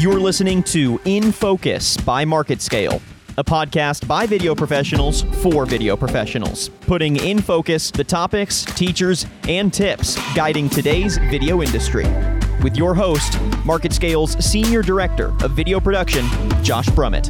You're listening to In Focus by MarketScale, a podcast by video professionals for video professionals, putting in focus the topics, teachers, and tips guiding today's video industry. With your host, MarketScale's Senior Director of Video Production, Josh Brummett.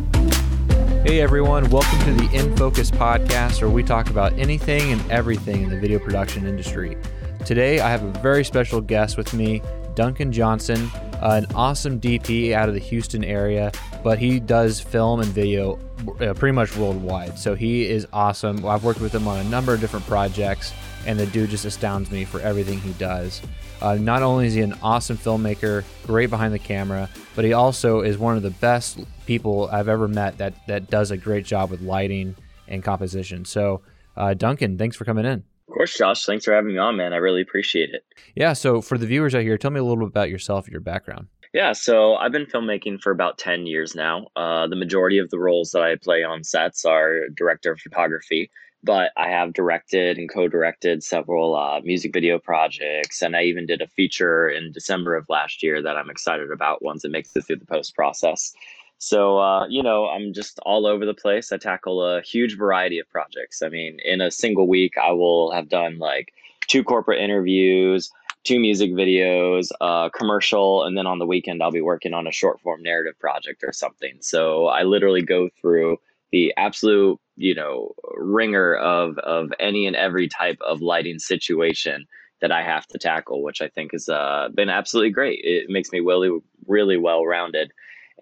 Hey everyone, welcome to the In Focus podcast where we talk about anything and everything in the video production industry. Today I have a very special guest with me, Duncan Johnson, an awesome DP out of the Houston area, but he does film and video uh, pretty much worldwide. So he is awesome. I've worked with him on a number of different projects, and the dude just astounds me for everything he does. Uh, not only is he an awesome filmmaker, great behind the camera, but he also is one of the best people I've ever met that that does a great job with lighting and composition. So, uh, Duncan, thanks for coming in. Of course, Josh. Thanks for having me on, man. I really appreciate it. Yeah. So, for the viewers out here, tell me a little bit about yourself, and your background. Yeah, so I've been filmmaking for about 10 years now. Uh, the majority of the roles that I play on sets are director of photography, but I have directed and co directed several uh, music video projects. And I even did a feature in December of last year that I'm excited about once it makes it through the post process. So, uh, you know, I'm just all over the place. I tackle a huge variety of projects. I mean, in a single week, I will have done like two corporate interviews, two music videos, a commercial, and then on the weekend, I'll be working on a short form narrative project or something. So I literally go through the absolute, you know, ringer of, of any and every type of lighting situation that I have to tackle, which I think has uh, been absolutely great. It makes me really, really well rounded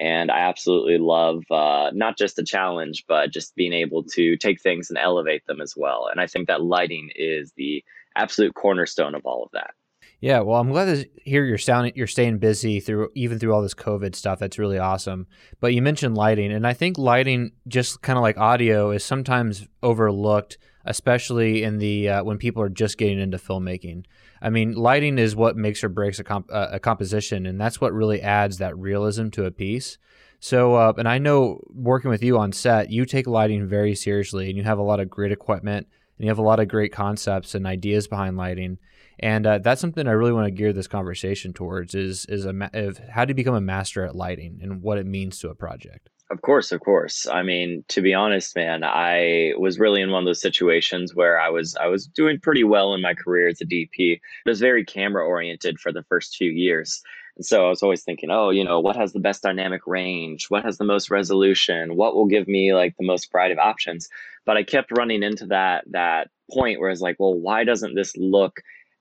and I absolutely love uh, not just the challenge, but just being able to take things and elevate them as well. And I think that lighting is the absolute cornerstone of all of that. Yeah, well, I'm glad to hear you're sounding you're staying busy through even through all this COVID stuff. That's really awesome. But you mentioned lighting, and I think lighting, just kind of like audio, is sometimes overlooked, especially in the uh, when people are just getting into filmmaking. I mean, lighting is what makes or breaks a, comp- uh, a composition, and that's what really adds that realism to a piece. So, uh, and I know working with you on set, you take lighting very seriously, and you have a lot of great equipment, and you have a lot of great concepts and ideas behind lighting. And uh, that's something I really want to gear this conversation towards is is a ma- how to become a master at lighting and what it means to a project. Of course, of course. I mean, to be honest, man, I was really in one of those situations where I was I was doing pretty well in my career as a DP. I was very camera oriented for the first few years. And so I was always thinking, oh, you know, what has the best dynamic range? What has the most resolution? What will give me like the most variety of options? But I kept running into that that point where it's like, well, why doesn't this look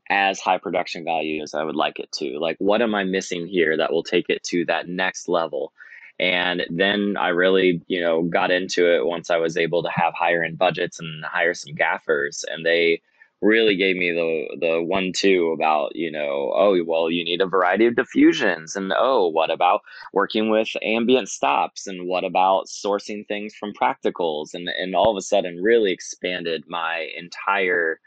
as high production value as I would like it to? Like, what am I missing here that will take it to that next level? And then I really, you know, got into it once I was able to have higher end budgets and hire some gaffers. And they really gave me the the one two about, you know, oh well you need a variety of diffusions and oh, what about working with ambient stops and what about sourcing things from practicals and and all of a sudden really expanded my entire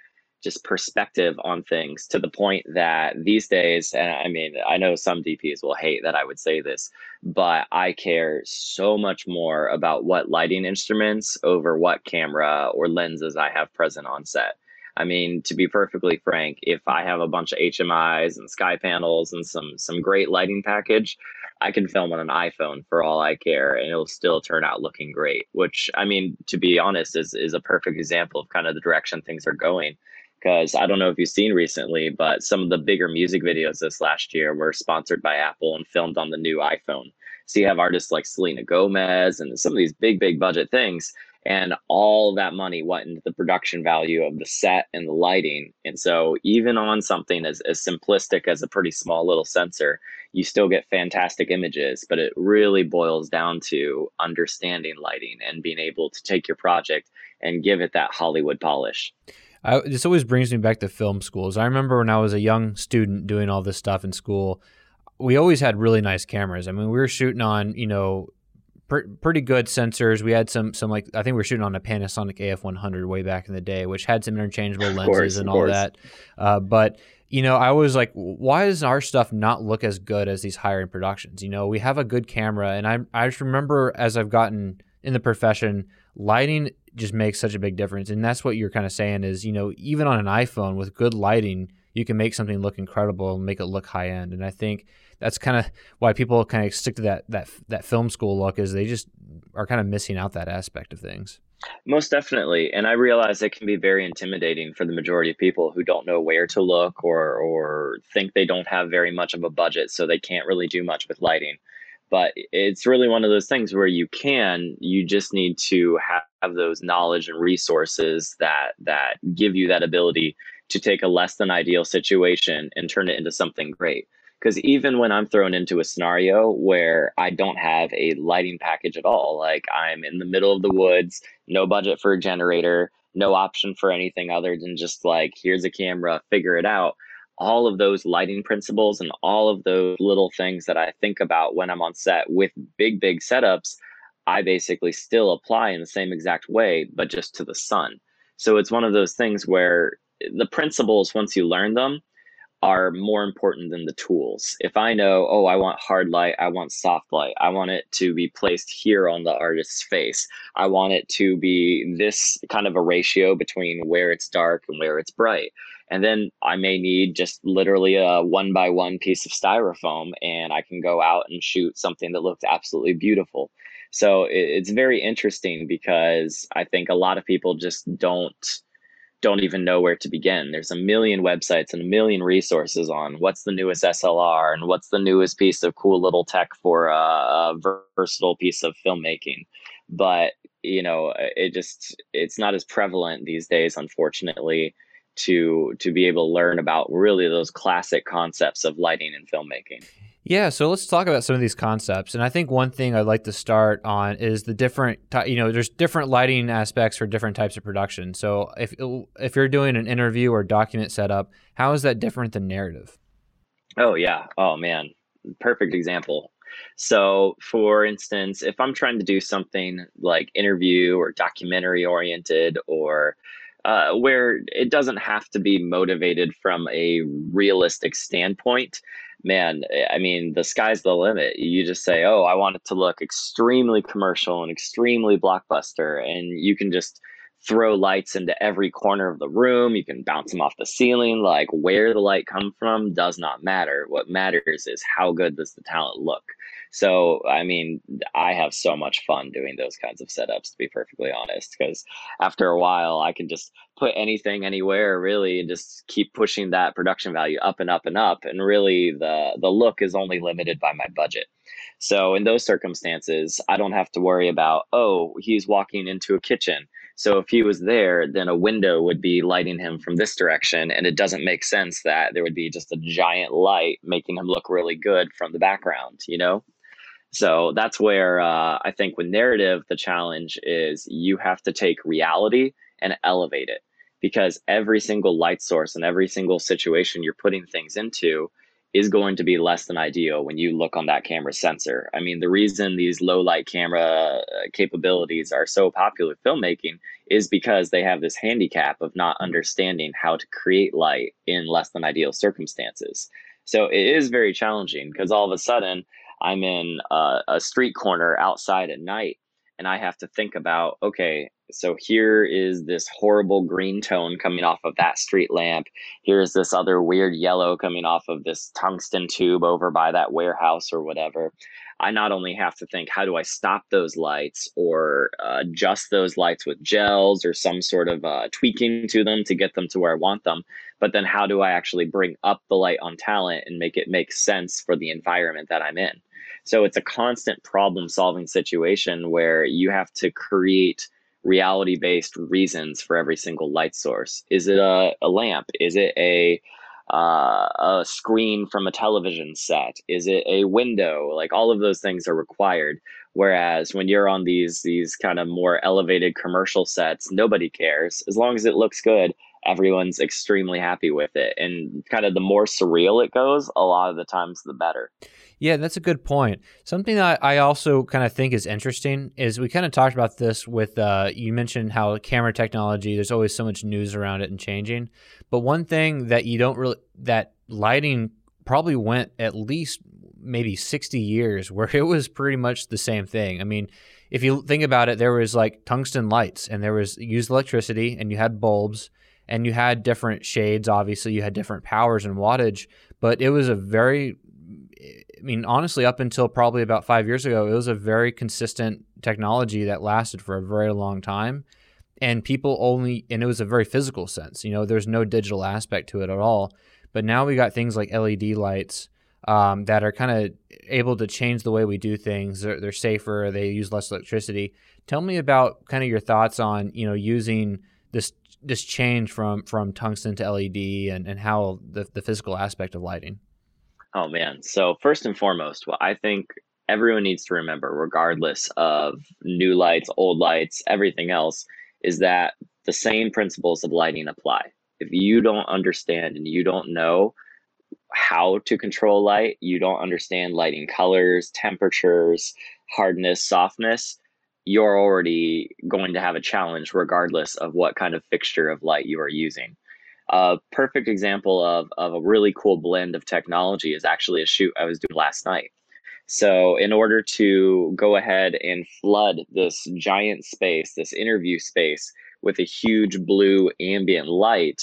just perspective on things to the point that these days, and I mean, I know some DPs will hate that I would say this, but I care so much more about what lighting instruments over what camera or lenses I have present on set. I mean, to be perfectly frank, if I have a bunch of HMIs and SkyPanels and some some great lighting package, I can film on an iPhone for all I care, and it'll still turn out looking great. Which I mean, to be honest, is is a perfect example of kind of the direction things are going because I don't know if you've seen recently, but some of the bigger music videos this last year were sponsored by Apple and filmed on the new iPhone. So you have artists like Selena Gomez and some of these big, big budget things. And all that money went into the production value of the set and the lighting. And so, even on something as, as simplistic as a pretty small little sensor, you still get fantastic images. But it really boils down to understanding lighting and being able to take your project and give it that Hollywood polish. I, this always brings me back to film schools. I remember when I was a young student doing all this stuff in school, we always had really nice cameras. I mean, we were shooting on, you know, pr- pretty good sensors. We had some, some like, I think we were shooting on a Panasonic AF100 way back in the day, which had some interchangeable lenses course, and all course. that. Uh, but, you know, I was like, why does our stuff not look as good as these higher end productions? You know, we have a good camera. And I, I just remember as I've gotten in the profession, lighting just makes such a big difference. And that's what you're kind of saying is, you know, even on an iPhone with good lighting, you can make something look incredible and make it look high end. And I think that's kind of why people kind of stick to that that that film school look is they just are kind of missing out that aspect of things. Most definitely. And I realize it can be very intimidating for the majority of people who don't know where to look or or think they don't have very much of a budget so they can't really do much with lighting. But it's really one of those things where you can, you just need to have those knowledge and resources that that give you that ability to take a less than ideal situation and turn it into something great. Because even when I'm thrown into a scenario where I don't have a lighting package at all, like I'm in the middle of the woods, no budget for a generator, no option for anything other than just like, here's a camera, figure it out. All of those lighting principles and all of those little things that I think about when I'm on set with big, big setups, I basically still apply in the same exact way, but just to the sun. So it's one of those things where the principles, once you learn them, are more important than the tools. If I know, oh, I want hard light, I want soft light, I want it to be placed here on the artist's face, I want it to be this kind of a ratio between where it's dark and where it's bright. And then I may need just literally a one by one piece of styrofoam, and I can go out and shoot something that looks absolutely beautiful. So it's very interesting because I think a lot of people just don't don't even know where to begin. There's a million websites and a million resources on what's the newest SLR and what's the newest piece of cool little tech for a, a versatile piece of filmmaking. But you know, it just it's not as prevalent these days, unfortunately, to to be able to learn about really those classic concepts of lighting and filmmaking. Yeah, so let's talk about some of these concepts. And I think one thing I'd like to start on is the different, you know, there's different lighting aspects for different types of production. So if if you're doing an interview or document setup, how is that different than narrative? Oh yeah. Oh man, perfect example. So, for instance, if I'm trying to do something like interview or documentary oriented or uh, where it doesn't have to be motivated from a realistic standpoint, man, eh, I mean, the sky's the limit. You just say, oh, I want it to look extremely commercial and extremely blockbuster. And you can just throw lights into every corner of the room. You can bounce them off the ceiling. Like where the light come from does not matter. What matters is how good does the talent look. So, I mean, I have so much fun doing those kinds of setups, to be perfectly honest, because after a while, I can just put anything anywhere really and just keep pushing that production value up and up and up. And really, the, the look is only limited by my budget. So, in those circumstances, I don't have to worry about, oh, he's walking into a kitchen. So if he was there, then a window would be lighting him from this direction. And it doesn't make sense that there would be just a giant light making him look really good from the background, you know? So that's where uh, I think with narrative, the challenge is you have to take reality and elevate it because every single light source and every single situation you're putting things into is going to be less than ideal when you look on that camera sensor. I mean, the reason these low light camera uh, capabilities are so popular filmmaking is because they have this handicap of not understanding how to create light in less than ideal circumstances. So it is very challenging because all of a sudden I'm in a, a street corner outside at night and I have to think about, okay, so here is this horrible green tone coming off of that street lamp. Here's this other weird yellow coming off of this tungsten tube over by that warehouse or whatever. I not only have to think, how do I stop those lights or uh, adjust those lights with gels or some sort of uh, tweaking to them to get them to where I want them, but then how do I actually bring up the light on talent and make it make sense for the environment that I'm in? So it's a constant problem solving situation where you have to create reality based reasons for every single light source. Is it a, a lamp? Is it a uh, a screen from a television set? Is it a window? Like all of those things are required. Whereas when you're on these these kind of more elevated commercial sets, nobody cares as long as it looks good everyone's extremely happy with it. And kind of the more surreal it goes, a lot of the times the better. Yeah, that's a good point. Something that I also kind of think is interesting is we kind of talked about this with uh, you mentioned how camera technology. There's always so much news around it and changing, but one thing that you don't really that lighting probably went at least maybe 60 years where it was pretty much the same thing. I mean, if you think about it, there was like tungsten lights and there was used electricity and you had bulbs and you had different shades. Obviously, you had different powers and wattage, but it was a very I mean, honestly, up until probably about five years ago, it was a very consistent technology that lasted for a very long time. And people only, and it was a very physical sense. You know, there's no digital aspect to it at all. But now we got things like LED lights um, that are kind of able to change the way we do things. They're, they're safer. They use less electricity. Tell me about kind of your thoughts on you know using this this change from from tungsten to LED and, and how the, the physical aspect of lighting. Oh man. So first and foremost, what I think everyone needs to remember, regardless of new lights, old lights, everything else, is that the same principles of lighting apply. If you don't understand and you don't know how to control light, you don't understand lighting colors, temperatures, hardness, softness, you're already going to have a challenge regardless of what kind of fixture of light you are using. A perfect example of, of a really cool blend of technology is actually a shoot I was doing last night. So, in order to go ahead and flood this giant space, this interview space, with a huge blue ambient light,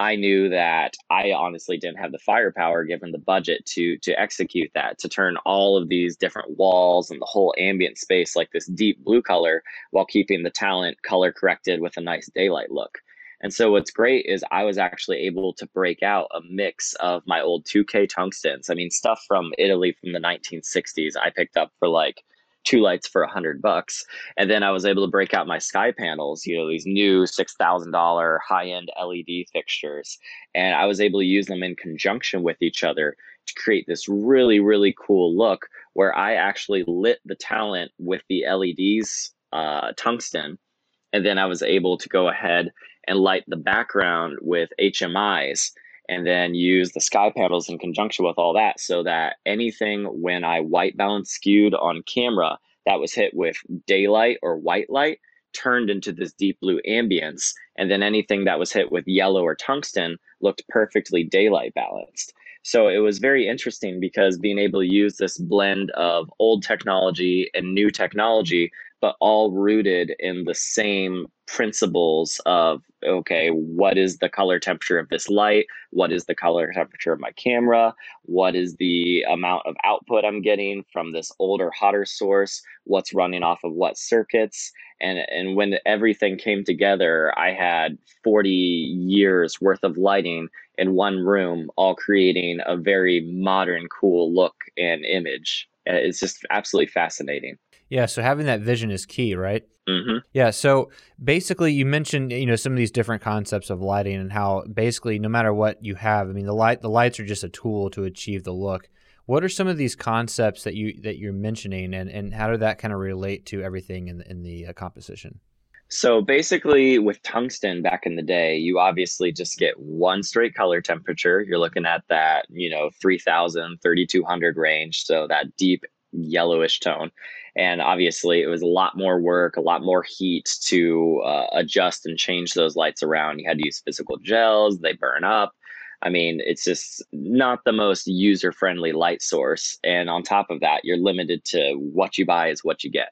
I knew that I honestly didn't have the firepower given the budget to to execute that to turn all of these different walls and the whole ambient space like this deep blue color while keeping the talent color corrected with a nice daylight look. And so what's great is I was actually able to break out a mix of my old 2K tungstens. I mean stuff from Italy from the 1960s I picked up for like two lights for a hundred bucks. And then I was able to break out my SkyPanels, you know, these new six thousand dollar high end LED fixtures. And I was able to use them in conjunction with each other to create this really, really cool look where I actually lit the talent with the LEDs uh, tungsten. And then I was able to go ahead and light the background with HMIs and then use the SkyPanels in conjunction with all that so that anything when I white balance skewed on camera that was hit with daylight or white light turned into this deep blue ambience. And then anything that was hit with yellow or tungsten looked perfectly daylight balanced. So it was very interesting because being able to use this blend of old technology and new technology but all rooted in the same principles of okay what is the color temperature of this light? What is the color temperature of my camera? What is the amount of output i'm getting from this older hotter source? What's running off of what circuits? And and when everything came together i had 40 years worth of lighting in one room all creating a very modern cool look and image. Uh, it's just absolutely fascinating yeah, so having that vision is key, right? Mm-hmm. Yeah, so basically, you mentioned you know some of these different concepts of lighting and how basically no matter what you have, I mean the light the lights are just a tool to achieve the look. What are some of these concepts that you that you're mentioning, and and how do that kind of relate to everything in the, in the uh, composition? So basically, with tungsten back in the day, you obviously just get one straight color temperature. You're looking at that, you know, 3000, 3200 range. So that deep yellowish tone. And obviously, it was a lot more work, a lot more heat to uh, adjust and change those lights around. You had to use physical gels, they burn up. I mean, it's just not the most user friendly light source. And on top of that, you're limited to what you buy is what you get.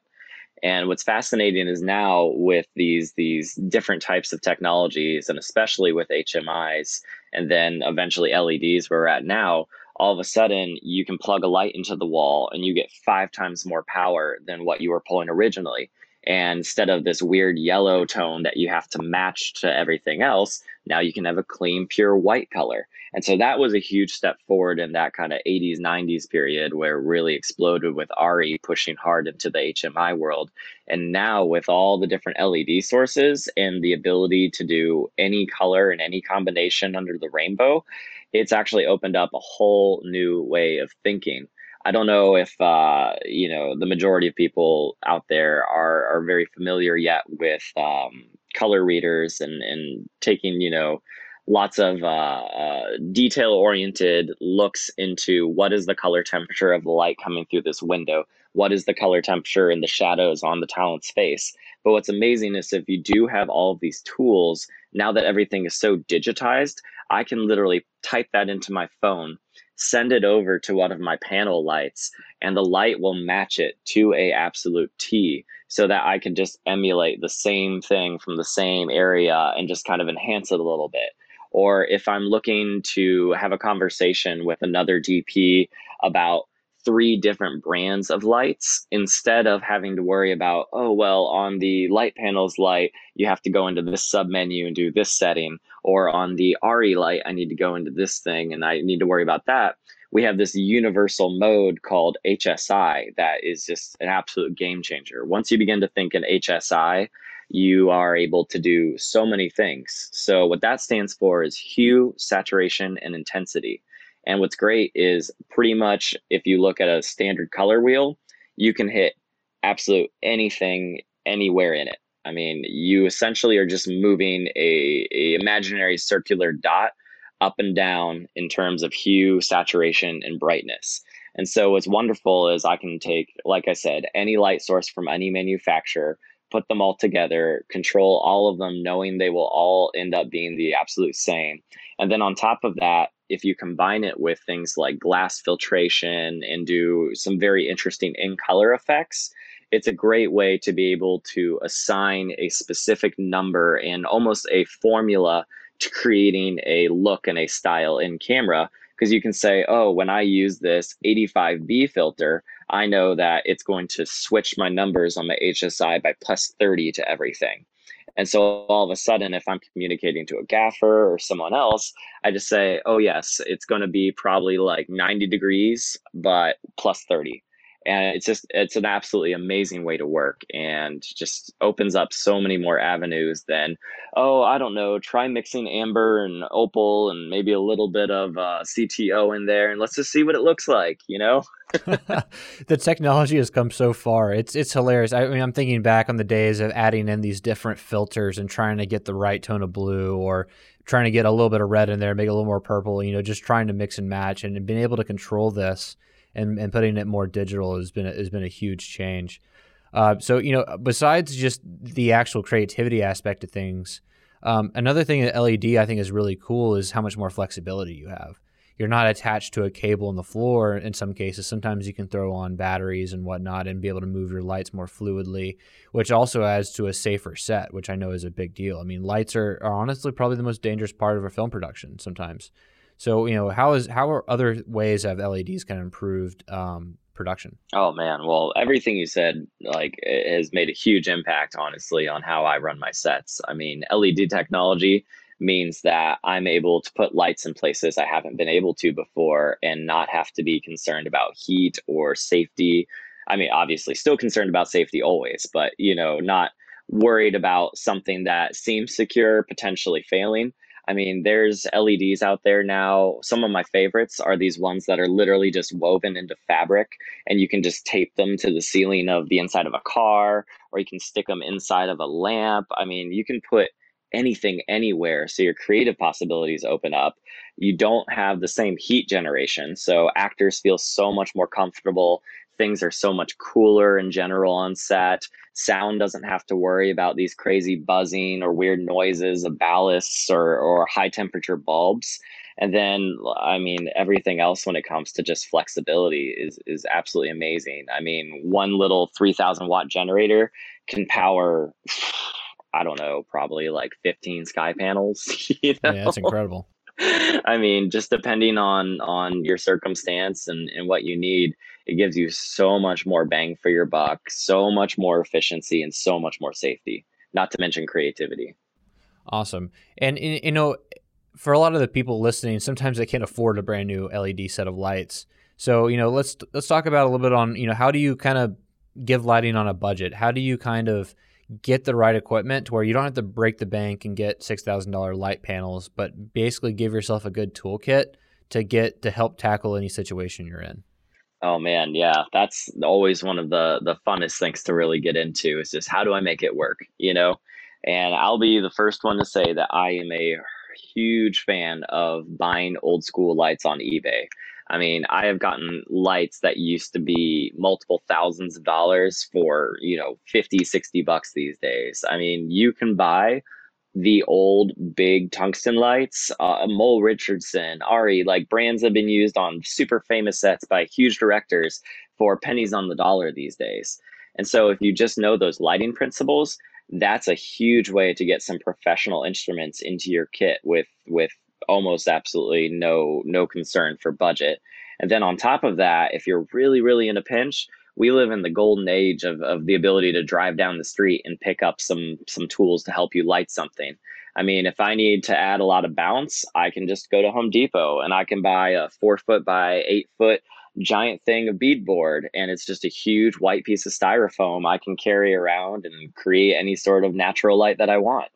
And what's fascinating is now with these these different types of technologies, and especially with HMIs, and then eventually LEDs, where we're at now, all of a sudden you can plug a light into the wall and you get five times more power than what you were pulling originally. And instead of this weird yellow tone that you have to match to everything else, now you can have a clean, pure white color. And so that was a huge step forward in that kind of 80s, 90s period where it really exploded with ARRI pushing hard into the HMI world. And now, with all the different LED sources and the ability to do any color and any combination under the rainbow, it's actually opened up a whole new way of thinking. I don't know if uh, you know the majority of people out there are are very familiar yet with um, color readers and and taking you know lots of uh, uh, detail oriented looks into what is the color temperature of the light coming through this window what is the color temperature and the shadows on the talent's face but what's amazing is if you do have all of these tools now that everything is so digitized I can literally type that into my phone, send it over to one of my panel lights, and the light will match it to a absolute T so that I can just emulate the same thing from the same area and just kind of enhance it a little bit. Or if I'm looking to have a conversation with another DP about three different brands of lights instead of having to worry about, oh, well, on the Litepanels light, you have to go into this sub menu and do this setting. Or on the ARRI light, I need to go into this thing and I need to worry about that. We have this universal mode called HSI that is just an absolute game changer. Once you begin to think in HSI, you are able to do so many things. So, what that stands for is hue, saturation, and intensity. And what's great is pretty much if you look at a standard color wheel, you can hit absolute anything anywhere in it. I mean, you essentially are just moving a, a imaginary circular dot up and down in terms of hue, saturation, and brightness. And so what's wonderful is I can take, like I said, any light source from any manufacturer, put them all together, control all of them, knowing they will all end up being the absolute same. And then on top of that, if you combine it with things like glass filtration and do some very interesting in color effects, it's a great way to be able to assign a specific number and almost a formula to creating a look and a style in camera. Because you can say, oh, when I use this 85B filter, I know that it's going to switch my numbers on the HSI by plus 30 to everything. And so all of a sudden, if I'm communicating to a gaffer or someone else, I just say, oh, yes, it's going to be probably like 90 degrees, but plus 30 and it's just it's an absolutely amazing way to work and just opens up so many more avenues than oh i don't know try mixing amber and opal and maybe a little bit of uh, cto in there and let's just see what it looks like you know? The technology has come so far. It's it's hilarious. I mean i'm thinking back on the days of adding in these different filters and trying to get the right tone of blue or trying to get a little bit of red in there make it a little more purple you know just trying to mix and match and being able to control this and, and putting it more digital has been a, has been a huge change. Uh, so you know, besides just the actual creativity aspect of things, um, another thing that LED I think is really cool is how much more flexibility you have. You're not attached to a cable on the floor in some cases. Sometimes you can throw on batteries and whatnot and be able to move your lights more fluidly, which also adds to a safer set, which I know is a big deal. I mean, lights are, are honestly probably the most dangerous part of a film production sometimes. So you know, how is how are other ways have LEDs kind of improved um, production? Oh man, well everything you said like has made a huge impact, honestly, on how I run my sets. I mean, LED technology means that I'm able to put lights in places I haven't been able to before and not have to be concerned about heat or safety. I mean, obviously, still concerned about safety always, but you know, not worried about something that seems secure potentially failing. I mean, there's LEDs out there now. Some of my favorites are these ones that are literally just woven into fabric, and you can just tape them to the ceiling of the inside of a car, or you can stick them inside of a lamp. I mean, you can put anything anywhere. So your creative possibilities open up. You don't have the same heat generation. So actors feel so much more comfortable things are so much cooler in general on set. Sound doesn't have to worry about these crazy buzzing or weird noises of ballasts or, or high temperature bulbs. And then, I mean, everything else when it comes to just flexibility is, is absolutely amazing. I mean, one little 3000 watt generator can power, I don't know, probably like 15 SkyPanels. You know? Yeah, that's incredible. I mean, just depending on on your circumstance and, and what you need, it gives you so much more bang for your buck, so much more efficiency, and so much more safety. Not to mention creativity. Awesome, and you know, for a lot of the people listening, sometimes they can't afford a brand new LED set of lights. So you know, let's let's talk about a little bit on you know how do you kind of give lighting on a budget? How do you kind of get the right equipment to where you don't have to break the bank and get $6,000 light panels, but basically give yourself a good toolkit to get to help tackle any situation you're in. Oh man, yeah, that's always one of the the funnest things to really get into is just how do I make it work, you know? And I'll be the first one to say that I am a huge fan of buying old school lights on eBay. I mean, I have gotten lights that used to be multiple thousands of dollars for, you know, 50, 60 bucks these days. I mean, you can buy the old big tungsten lights, uh, Mole Richardson, ARRI, like brands have been used on super famous sets by huge directors for pennies on the dollar these days. And so if you just know those lighting principles, that's a huge way to get some professional instruments into your kit with with almost absolutely no no concern for budget. And then on top of that, if you're really really in a pinch, we live in the golden age of, of the ability to drive down the street and pick up some some tools to help you light something. I mean, if I need to add a lot of bounce, I can just go to Home Depot and I can buy a four foot by eight foot giant thing of beadboard and it's just a huge white piece of styrofoam I can carry around and create any sort of natural light that I want.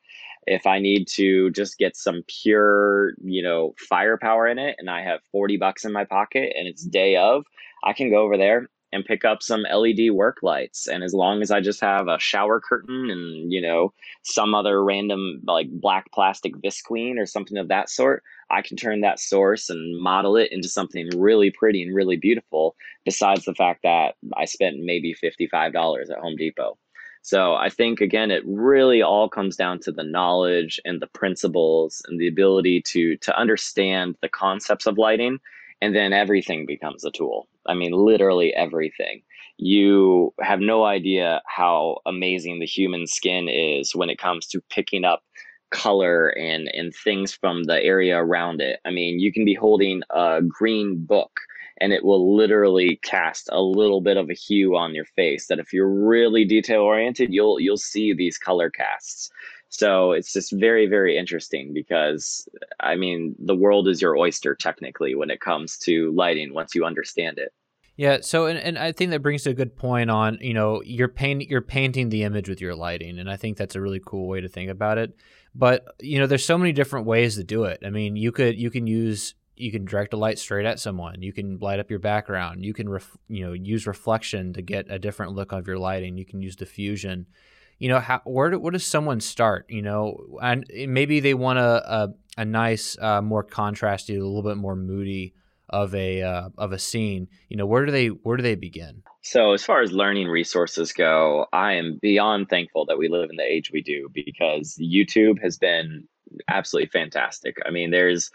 If I need to just get some pure, you know, firepower in it and I have 40 bucks in my pocket and it's day of, I can go over there and pick up some LED work lights. And as long as I just have a shower curtain and, you know, some other random like black plastic visqueen or something of that sort, I can turn that source and model it into something really pretty and really beautiful, besides the fact that I spent maybe $55 at Home Depot. So I think again, it really all comes down to the knowledge and the principles and the ability to to understand the concepts of lighting, and then everything becomes a tool. I mean, literally everything. You have no idea how amazing the human skin is when it comes to picking up color and and things from the area around it. I mean, you can be holding a green book and it will literally cast a little bit of a hue on your face that if you're really detail oriented, you'll you'll see these color casts. So it's just very very interesting because I mean, the world is your oyster technically when it comes to lighting once you understand it. Yeah, so and, and I think that brings to a good point on, you know, you're painting you're painting the image with your lighting and I think that's a really cool way to think about it. But, you know, there's so many different ways to do it. I mean, you could you can use you can direct a light straight at someone. You can light up your background. You can ref, you know, use reflection to get a different look of your lighting. You can use diffusion. You know, how where do, where does someone start, you know, and maybe they want a a, a nice uh, more contrasty, a little bit more moody of a uh, of a scene, you know, where do they where do they begin? So, as far as learning resources go, I am beyond thankful that we live in the age we do because YouTube has been absolutely fantastic. I mean, there's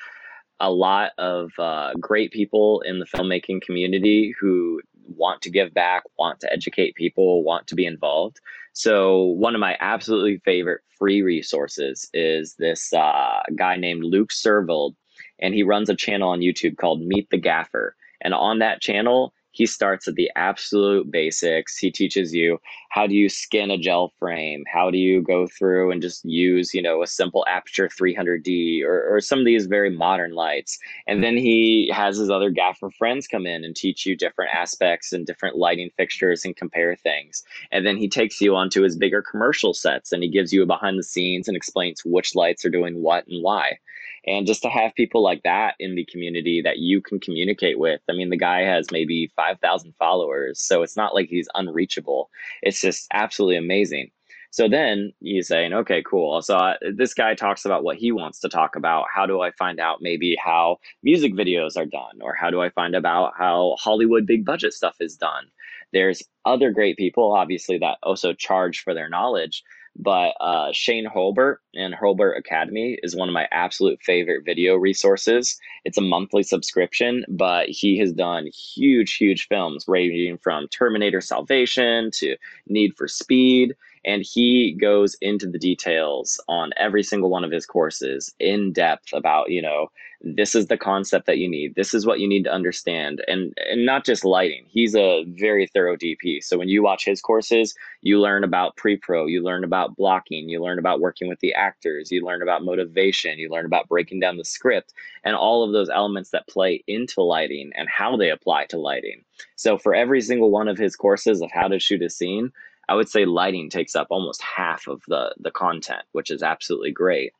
a lot of uh, great people in the filmmaking community who want to give back, want to educate people, want to be involved. So, one of my absolutely favorite free resources is this uh, guy named Luke Servold and he runs a channel on YouTube called Meet the Gaffer. And on that channel, he starts at the absolute basics. He teaches you how do you skin a gel frame, how do you go through and just use, you know, a simple Aputure 300D or, or some of these very modern lights. And then he has his other gaffer friends come in and teach you different aspects and different lighting fixtures and compare things. And then he takes you onto his bigger commercial sets and he gives you a behind the scenes and explains which lights are doing what and why and just to have people like that in the community that you can communicate with i mean the guy has maybe 5000 followers so it's not like he's unreachable. It's just absolutely amazing. So then you saying okay cool. So uh, this guy talks about what he wants to talk about. How do i find out maybe how music videos are done? Or how do i find about how hollywood big budget stuff is done? There's other great people obviously that also charge for their knowledge but uh, Shane Hurlbut and Hurlbut Academy is one of my absolute favorite video resources. It's a monthly subscription, but he has done huge, huge films ranging from Terminator Salvation to Need for Speed and he goes into the details on every single one of his courses in depth about you know this is the concept that you need this is what you need to understand and and not just lighting he's a very thorough dp so when you watch his courses you learn about pre-pro you learn about blocking you learn about working with the actors you learn about motivation you learn about breaking down the script and all of those elements that play into lighting and how they apply to lighting. So for every single one of his courses of how to shoot a scene I would say lighting takes up almost half of the the content, which is absolutely great.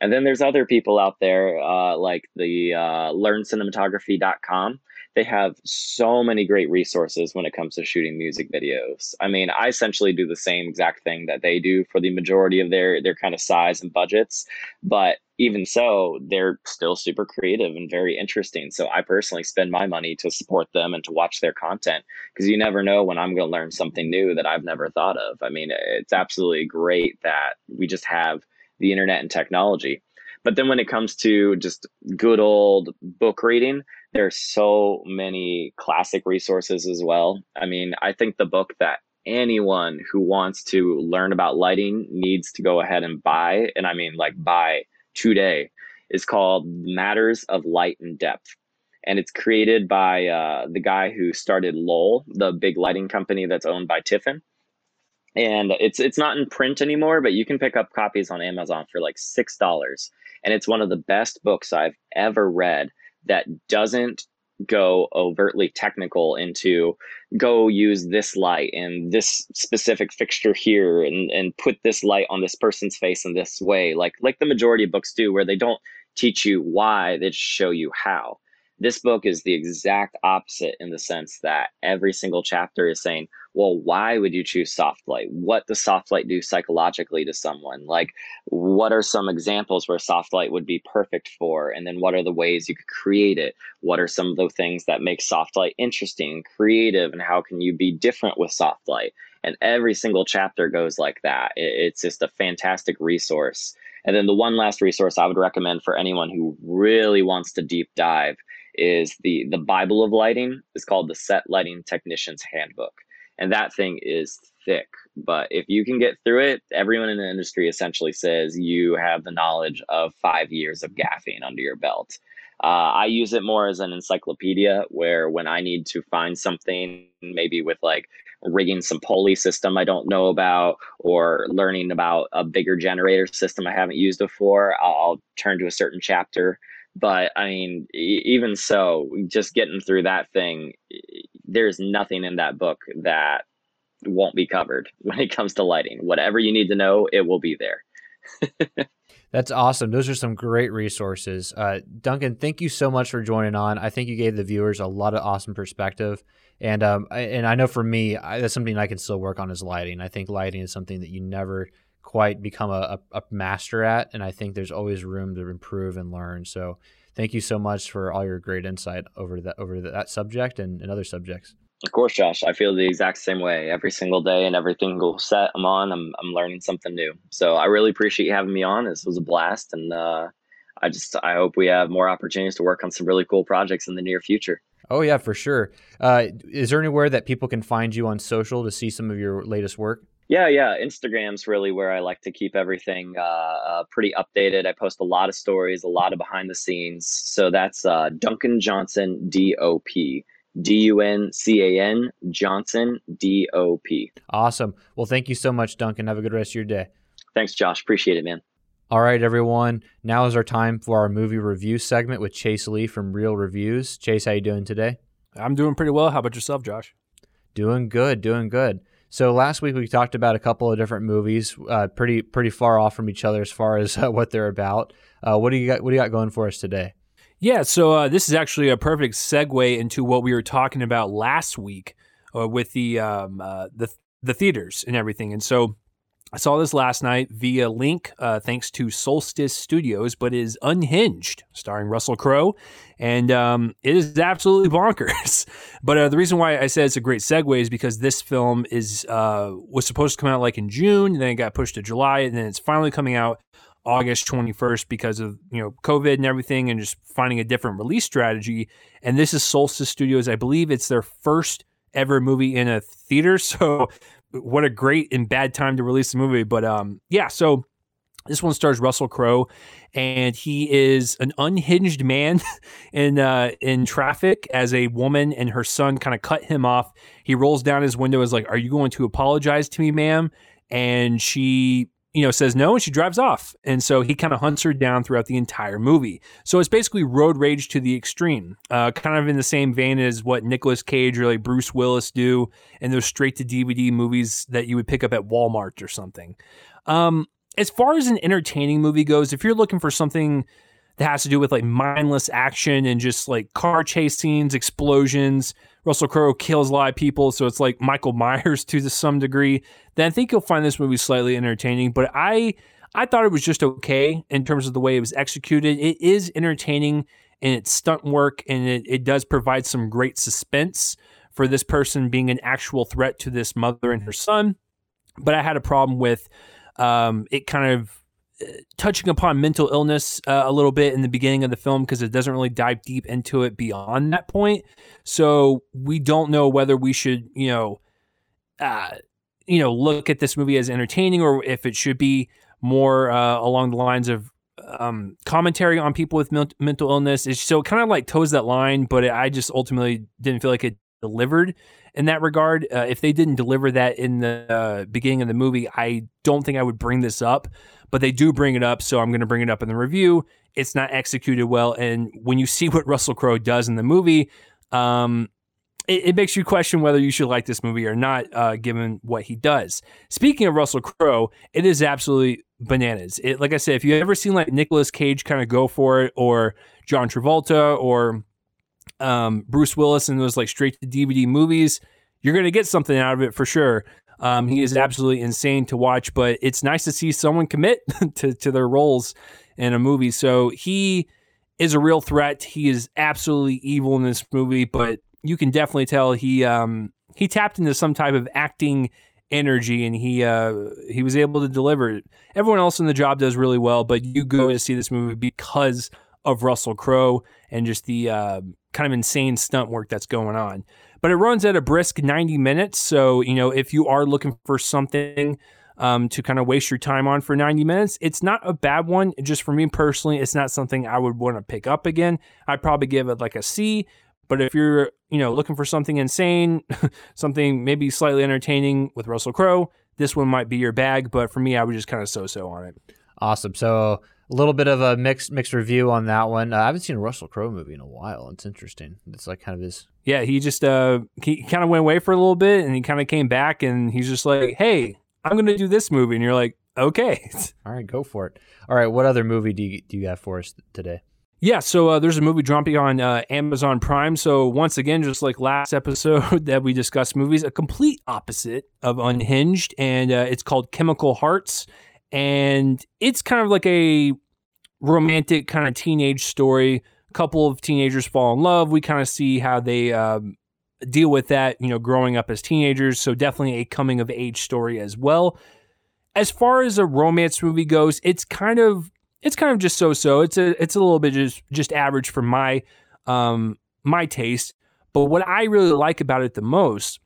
And then there's other people out there uh, like the uh, learncinematography.com. They have so many great resources when it comes to shooting music videos. I mean, I essentially do the same exact thing that they do for the majority of their their kind of size and budgets, but even so, they're still super creative and very interesting. So I personally spend my money to support them and to watch their content because you never know when I'm going to learn something new that I've never thought of. I mean, it's absolutely great that we just have the internet and technology. But then when it comes to just good old book reading, there's so many classic resources as well. I mean, I think the book that anyone who wants to learn about lighting needs to go ahead and buy, and I mean like buy today, is called Matters of Light and Depth. And it's created by uh, the guy who started Lowel, the big lighting company that's owned by Tiffen and it's it's not in print anymore but you can pick up copies on amazon for like six dollars and it's one of the best books i've ever read that doesn't go overtly technical into go use this light and this specific fixture here and and put this light on this person's face in this way like like the majority of books do where they don't teach you why they just show you how. This book is the exact opposite in the sense that every single chapter is saying, well, why would you choose soft light? What does soft light do psychologically to someone? Like, what are some examples where soft light would be perfect for? And then what are the ways you could create it? What are some of the things that make soft light interesting, creative, and how can you be different with soft light? And every single chapter goes like that. It's just a fantastic resource. And then the one last resource I would recommend for anyone who really wants to deep dive is the the Bible of lighting. It's called the Set Lighting Technician's Handbook, and that thing is thick. But if you can get through it, everyone in the industry essentially says you have the knowledge of five years of gaffing under your belt. Uh, I use it more as an encyclopedia where when I need to find something, maybe with like rigging some pulley system I don't know about or learning about a bigger generator system I haven't used before, I'll, I'll turn to a certain chapter. But I mean, even so, just getting through that thing, there's nothing in that book that won't be covered when it comes to lighting. Whatever you need to know, it will be there. That's awesome. Those are some great resources. Uh, Duncan, thank you so much for joining on. I think you gave the viewers a lot of awesome perspective. And um, I, and I know for me, I, that's something I can still work on is lighting. I think lighting is something that you never quite become a, a, a master at, and I think there's always room to improve and learn. So thank you so much for all your great insight over that over that subject and, and other subjects. Of course, Josh. I feel the exact same way every single day and every single set I'm on. I'm I'm learning something new. So I really appreciate you having me on. This was a blast, and uh, I just I hope we have more opportunities to work on some really cool projects in the near future. Oh yeah, for sure. Uh, is there anywhere that people can find you on social to see some of your latest work? Yeah, yeah. Instagram's really where I like to keep everything uh, uh, pretty updated. I post a lot of stories, a lot of behind the scenes. So that's uh, Duncan Johnson D O P. D U N C A N Johnson D O P. Awesome. Well, thank you so much, Duncan. Have a good rest of your day. Thanks, Josh. Appreciate it, man. All right, everyone. Now is our time for our movie review segment with Chase Lee from Real Reviews. Chase, how you doing today? I'm doing pretty well. How about yourself, Josh? Doing good, doing good. So last week we talked about a couple of different movies, uh, pretty pretty far off from each other as far as uh, what they're about. Uh, what do you got? What do you got going for us today? Yeah, so uh, this is actually a perfect segue into what we were talking about last week uh, with the um, uh, the the theaters and everything. And so I saw this last night via link, uh, thanks to Solstice Studios, but is Unhinged, starring Russell Crowe, and um, it is absolutely bonkers. but uh, the reason why I said it's a great segue is because this film is uh, was supposed to come out like in June, then it got pushed to July, and then it's finally coming out August 21st because of you know COVID and everything, and just finding a different release strategy. And this is Solstice Studios, I believe it's their first ever movie in a theater, so what a great and bad time to release the movie. But um, yeah, so this one stars Russell Crowe, and he is an unhinged man in uh, in traffic as a woman and her son kind of cut him off. He rolls down his window, is like, "Are you going to apologize to me, ma'am?" And she you know, says no and she drives off. And so he kind of hunts her down throughout the entire movie. So it's basically road rage to the extreme, uh, kind of in the same vein as what Nicolas Cage or like Bruce Willis do in those straight to DVD movies that you would pick up at Walmart or something. Um, as far as an entertaining movie goes, if you're looking for something that has to do with like mindless action and just like car chase scenes, explosions, Russell Crowe kills a lot of people, so it's like Michael Myers to some degree. Then I think you'll find this movie slightly entertaining. But I I thought it was just okay in terms of the way it was executed. It is entertaining in its stunt work, and it, it does provide some great suspense for this person being an actual threat to this mother and her son. But I had a problem with um, it kind of touching upon mental illness uh, a little bit in the beginning of the film because it doesn't really dive deep into it beyond that point. So we don't know whether we should, you know, uh, you know, look at this movie as entertaining or if it should be more uh, along the lines of um, commentary on people with mental illness. It's so kind of like toes that line, but I just ultimately didn't feel like it delivered in that regard. Uh, if they didn't deliver that in the uh, beginning of the movie, I don't think I would bring this up. But they do bring it up, so I'm going to bring it up in the review. It's not executed well, and when you see what Russell Crowe does in the movie, um, it, it, makes you question whether you should like this movie or not, uh, given what he does. Speaking of Russell Crowe, it is absolutely bananas. It, like I said, if you've ever seen like Nicolas Cage kind of go for it, or John Travolta, or um, Bruce Willis and those like straight to DVD movies, you're going to get something out of it for sure. Um, he is absolutely insane to watch, but it's nice to see someone commit to, to their roles in a movie. So he is a real threat. He is absolutely evil in this movie, but you can definitely tell he um, he tapped into some type of acting energy and he uh, he was able to deliver. it. Everyone else in the job does really well, but you go to see this movie because of Russell Crowe and just the uh, kind of insane stunt work that's going on. But it runs at a brisk 90 minutes, so you know if you are looking for something um, to kind of waste your time on for 90 minutes, it's not a bad one. Just for me personally, it's not something I would want to pick up again. I'd probably give it like a C. But if you're, you know, looking for something insane, something maybe slightly entertaining with Russell Crowe, this one might be your bag. But for me, I would just kind of so-so on it. Awesome. So a little bit of a mixed mixed review on that one. Uh, I haven't seen a Russell Crowe movie in a while. It's interesting. It's like kind of his. Yeah, he just uh he kind of went away for a little bit, and he kind of came back, and he's just like, "Hey, I'm going to do this movie," and you're like, "Okay." All right, go for it. All right, what other movie do you do you have for us today? Yeah, so uh, there's a movie dropping on uh, Amazon Prime. So once again, just like last episode that we discussed movies, a complete opposite of Unhinged, and uh, it's called Chemical Hearts, and it's kind of like a romantic kind of teenage story. A couple of teenagers fall in love. We kind of see how they um, deal with that, you know, growing up as teenagers. So definitely a coming of age story as well. As far as a romance movie goes, it's kind of it's kind of just so so. It's a it's a little bit just just average for my um my taste. But what I really like about it the most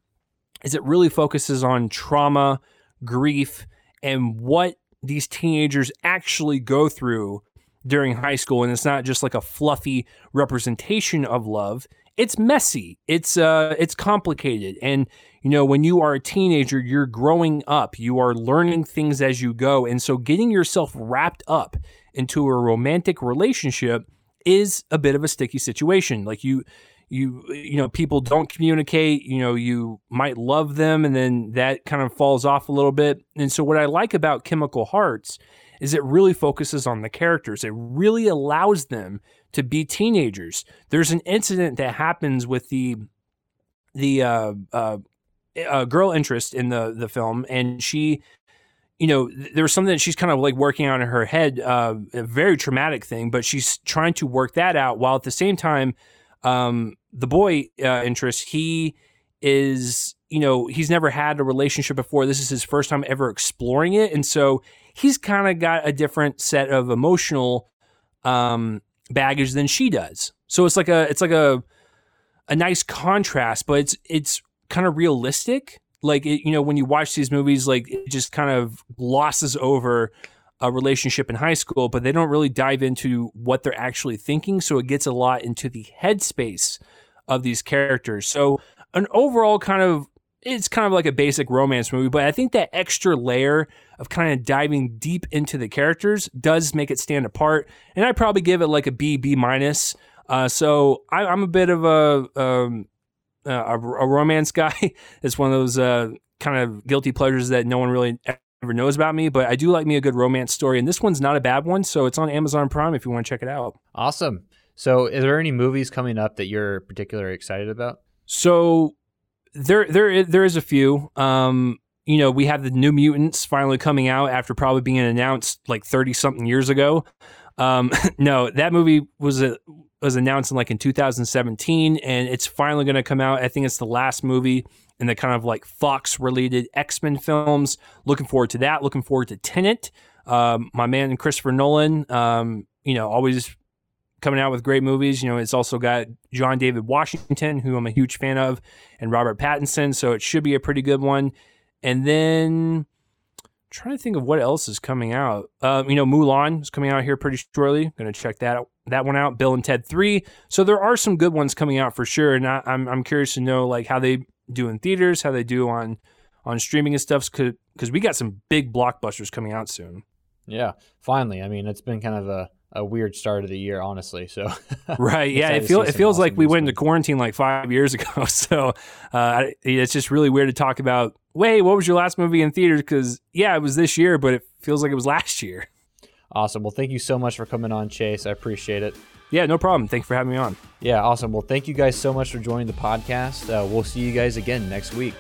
is it really focuses on trauma, grief, and what these teenagers actually go through during high school. And it's not just like a fluffy representation of love. It's messy. It's uh it's complicated. And you know, when you are a teenager, you're growing up. You are learning things as you go. And so getting yourself wrapped up into a romantic relationship is a bit of a sticky situation. Like you you you know people don't communicate you know you might love them and then that kind of falls off a little bit. And so what i like about chemical hearts is it really focuses on the characters. It really allows them to be teenagers. There's an incident that happens with the the uh, uh, uh, girl interest in the the film and she you know, there was something that she's kind of like working on in her head, uh, a very traumatic thing, but she's trying to work that out while at the same time, um, the boy uh, interest, he is, you know, he's never had a relationship before. This is his first time ever exploring it. And so he's kind of got a different set of emotional um, baggage than she does. So it's like a, it's like a, a nice contrast, but it's, it's kind of realistic like it, you know when you watch these movies like it just kind of glosses over a relationship in high school but they don't really dive into what they're actually thinking so it gets a lot into the headspace of these characters so an overall kind of it's kind of like a basic romance movie but i think that extra layer of kind of diving deep into the characters does make it stand apart and i probably give it like a b b minus uh, so I, am a bit of a um, uh, a, a, romance guy. it's one of those uh, kind of guilty pleasures that no one really ever knows about me, but I do like me a good romance story, and this one's not a bad one. So it's on Amazon Prime if you want to check it out. Awesome. So, is there any movies coming up that you're particularly excited about? So there, there, there is a few. Um, you know, we have the New Mutants finally coming out after probably being announced like thirty something years ago. Um, no, that movie was a was announced in like in 2017, and it's finally going to come out. I think it's the last movie in the kind of like Fox related X Men films. Looking forward to that. Looking forward to Tenet. Um, my man Christopher Nolan, um, you know, always coming out with great movies. You know, it's also got John David Washington, who I'm a huge fan of, and Robert Pattinson, so it should be a pretty good one. And then trying to think of what else is coming out. Uh, you know, Mulan is coming out here pretty shortly. Going to check that that one out. Bill and Ted Three. So there are some good ones coming out for sure, and I, I'm I'm curious to know like how they do in theaters, how they do on on streaming and stuff, because we got some big blockbusters coming out soon. Yeah, finally. I mean, it's been kind of a, a weird start of the year, honestly. So right, yeah, it feels it feels awesome like we went into quarantine like five years ago. So uh, it's just really weird to talk about. Wait, what was your last movie in theaters? Because yeah, it was this year, but it feels like it was last year. Awesome. Well, thank you so much for coming on, Chase. I appreciate it. Yeah, no problem. Thank you for having me on. Yeah, awesome. Well, thank you guys so much for joining the podcast. Uh, we'll see you guys again next week.